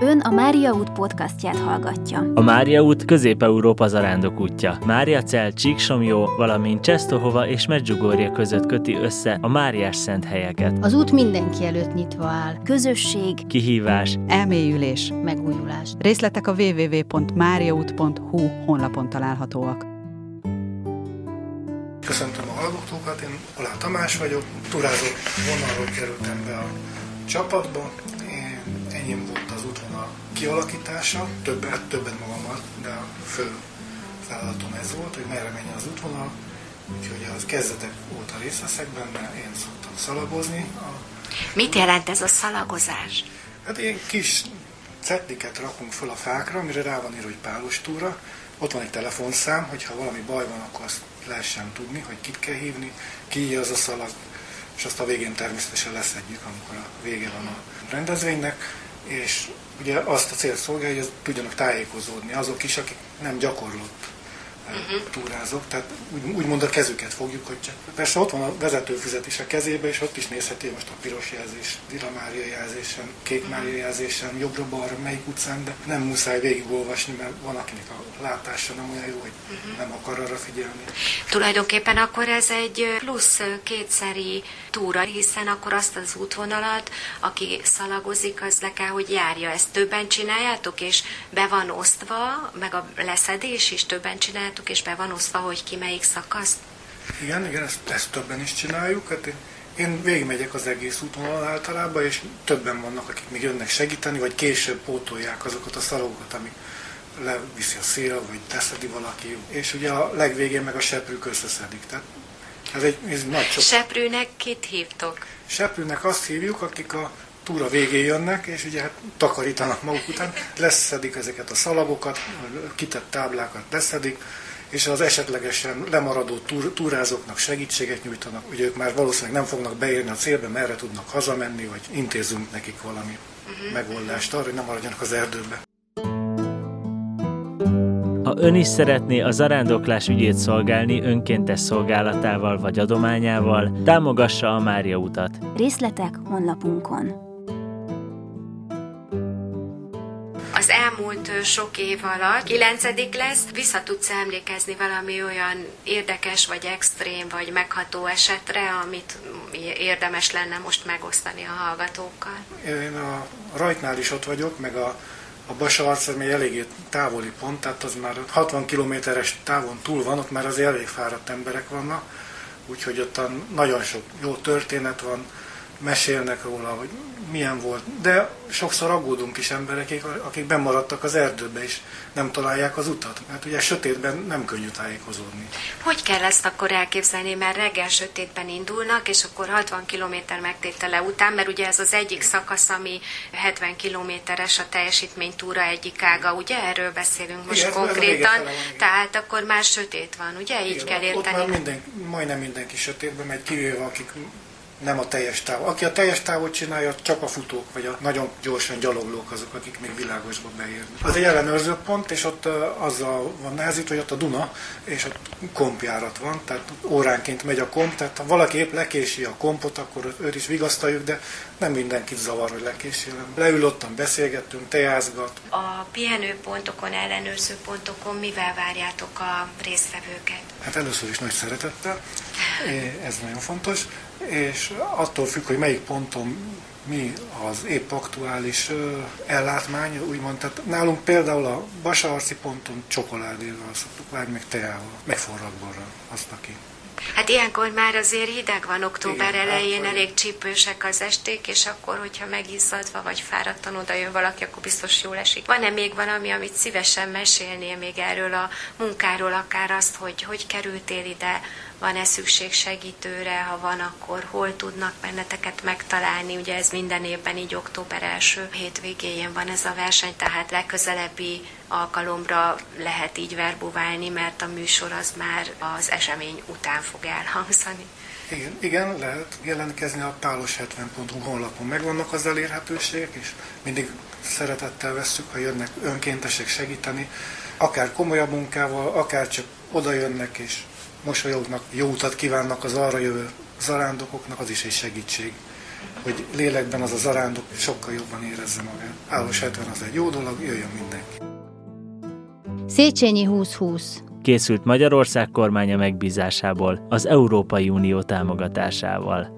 Ön a Mária út podcastját hallgatja. A Mária út Közép-Európa zarándok útja. Mária Cel, Csíksomjó, valamint Csesztohova és Medjugorje között köti össze a Máriás szent helyeket. Az út mindenki előtt nyitva áll. Közösség, Kihívás, elmélyülés. Megújulás. Részletek a www.mariaút.hu honlapon találhatóak. Köszöntöm a hallgatókat, én Olá Tamás vagyok, turázó vonalról kerültem be a csapatba, én, enyém volt útvonal kialakítása, többet, többet magammal, de a fő feladatom ez volt, hogy merre menjen az útvonal, úgyhogy az kezdetek óta részt veszek benne, én szoktam szalagozni. A, Mit jelent ez a szalagozás? hát én kis cetliket rakunk föl a fákra, amire rá van írva, hogy pálos túra, ott van egy telefonszám, hogyha valami baj van, akkor azt lehessen tudni, hogy kit kell hívni, ki az a szalag, és azt a végén természetesen leszedjük, amikor a vége van a rendezvénynek, és ugye azt a célt szolgálja, hogy tudjanak tájékozódni azok is, akik nem gyakorlott uh-huh. túrázók, tehát úgy, úgymond a kezüket fogjuk, hogy csak. Persze ott van a vezetőfüzet is a kezébe, és ott is nézheti most a piros jelzés, Dila Mária jelzésen, Kék Mária jelzésen, jobbra-balra, melyik utcán, de nem muszáj végigolvasni, mert van akinek a látása nem olyan jó, hogy uh-huh. nem akar arra figyelni. Tulajdonképpen akkor ez egy plusz kétszeri túra, hiszen akkor azt az útvonalat, aki szalagozik, az le kell, hogy járja. Ezt többen csináljátok, és be van osztva, meg a leszedés is többen csináljátok, és be van osztva, hogy ki melyik szakasz? Igen, igen, ezt, ezt többen is csináljuk. Hát én, végigmegyek az egész útvonalon általában, és többen vannak, akik még jönnek segíteni, vagy később pótolják azokat a szalagokat, amik leviszi a szél, vagy teszedi valaki, és ugye a legvégén meg a seprők összeszedik. Tehát ez egy, ez nagy csoport. Seprűnek kit hívtok? Seprőnek azt hívjuk, akik a túra végén jönnek, és ugye hát takarítanak maguk után, leszedik ezeket a szalagokat, kitett táblákat leszedik, és az esetlegesen lemaradó túr, túrázóknak segítséget nyújtanak. Ugye ők már valószínűleg nem fognak beérni a célba, merre tudnak hazamenni, vagy intézünk nekik valami uh-huh. megoldást arra, hogy nem maradjanak az erdőbe. Ha ön is szeretné a zarándoklás ügyét szolgálni önkéntes szolgálatával vagy adományával, támogassa a Mária utat. Részletek honlapunkon. Az elmúlt sok év alatt, kilencedik lesz, vissza tudsz emlékezni valami olyan érdekes, vagy extrém, vagy megható esetre, amit érdemes lenne most megosztani a hallgatókkal? Én a rajtnál is ott vagyok, meg a, a Basarc, ami eléggé távoli pont, tehát az már 60 kilométeres távon túl van, ott már az elég fáradt emberek vannak, úgyhogy ott nagyon sok jó történet van, mesélnek róla, hogy milyen volt. De sokszor aggódunk is emberek, akik bemaradtak az erdőbe, és nem találják az utat. Mert ugye sötétben nem könnyű tájékozódni. Hogy kell ezt akkor elképzelni, mert reggel sötétben indulnak, és akkor 60 km megtétele után, mert ugye ez az egyik szakasz, ami 70 kilométeres a teljesítménytúra egyik ága, ugye erről beszélünk most Igen, konkrétan, van, tehát akkor már sötét van, ugye? Így Igen, kell Ott érteni. már minden, majdnem mindenki sötétbe megy, kivéve akik nem a teljes táv. Aki a teljes távot csinálja, csak a futók, vagy a nagyon gyorsan gyaloglók azok, akik még világosba beérnek. Az egy ellenőrző pont, és ott azzal van nehezítve, hogy ott a Duna, és ott kompjárat van, tehát óránként megy a komp, tehát ha valaki épp lekési a kompot, akkor őt is vigasztaljuk, de nem mindenkit zavar, hogy lekési. Leül ottan, beszélgettünk, tejázgat, A pihenőpontokon, ellenőrző pontokon mivel várjátok a résztvevőket? Hát először is nagy szeretettel, ez nagyon fontos, és attól függ, hogy melyik ponton mi az épp aktuális ellátmány, úgymond, tehát nálunk például a Basaharci ponton csokoládéval szoktuk várni, meg teával, meg forradborral, azt aki. Hát ilyenkor már azért hideg van, október Igen, elején hát, elég csípősek az esték, és akkor, hogyha megizzadva vagy fáradtan oda jön valaki, akkor biztos jól esik. Van-e még valami, amit szívesen mesélnél még erről a munkáról, akár azt, hogy hogy kerültél ide, van-e szükség segítőre, ha van, akkor hol tudnak benneteket megtalálni. Ugye ez minden évben így október első hétvégéjén van ez a verseny, tehát legközelebbi alkalomra lehet így verbuválni, mert a műsor az már az esemény után fog elhangzani. Igen, igen, lehet jelentkezni a pálos70.hu honlapon. Megvannak az elérhetőségek, és mindig szeretettel vesszük, ha jönnek önkéntesek segíteni, akár komolyabb munkával, akár csak oda jönnek és mosolyognak, jó utat kívánnak az arra jövő zarándokoknak, az is egy segítség. hogy lélekben az a zarándok sokkal jobban érezze magát. Álos 70 az egy jó dolog, jöjjön mindenki. Széchenyi 2020 Készült Magyarország kormánya megbízásából az Európai Unió támogatásával.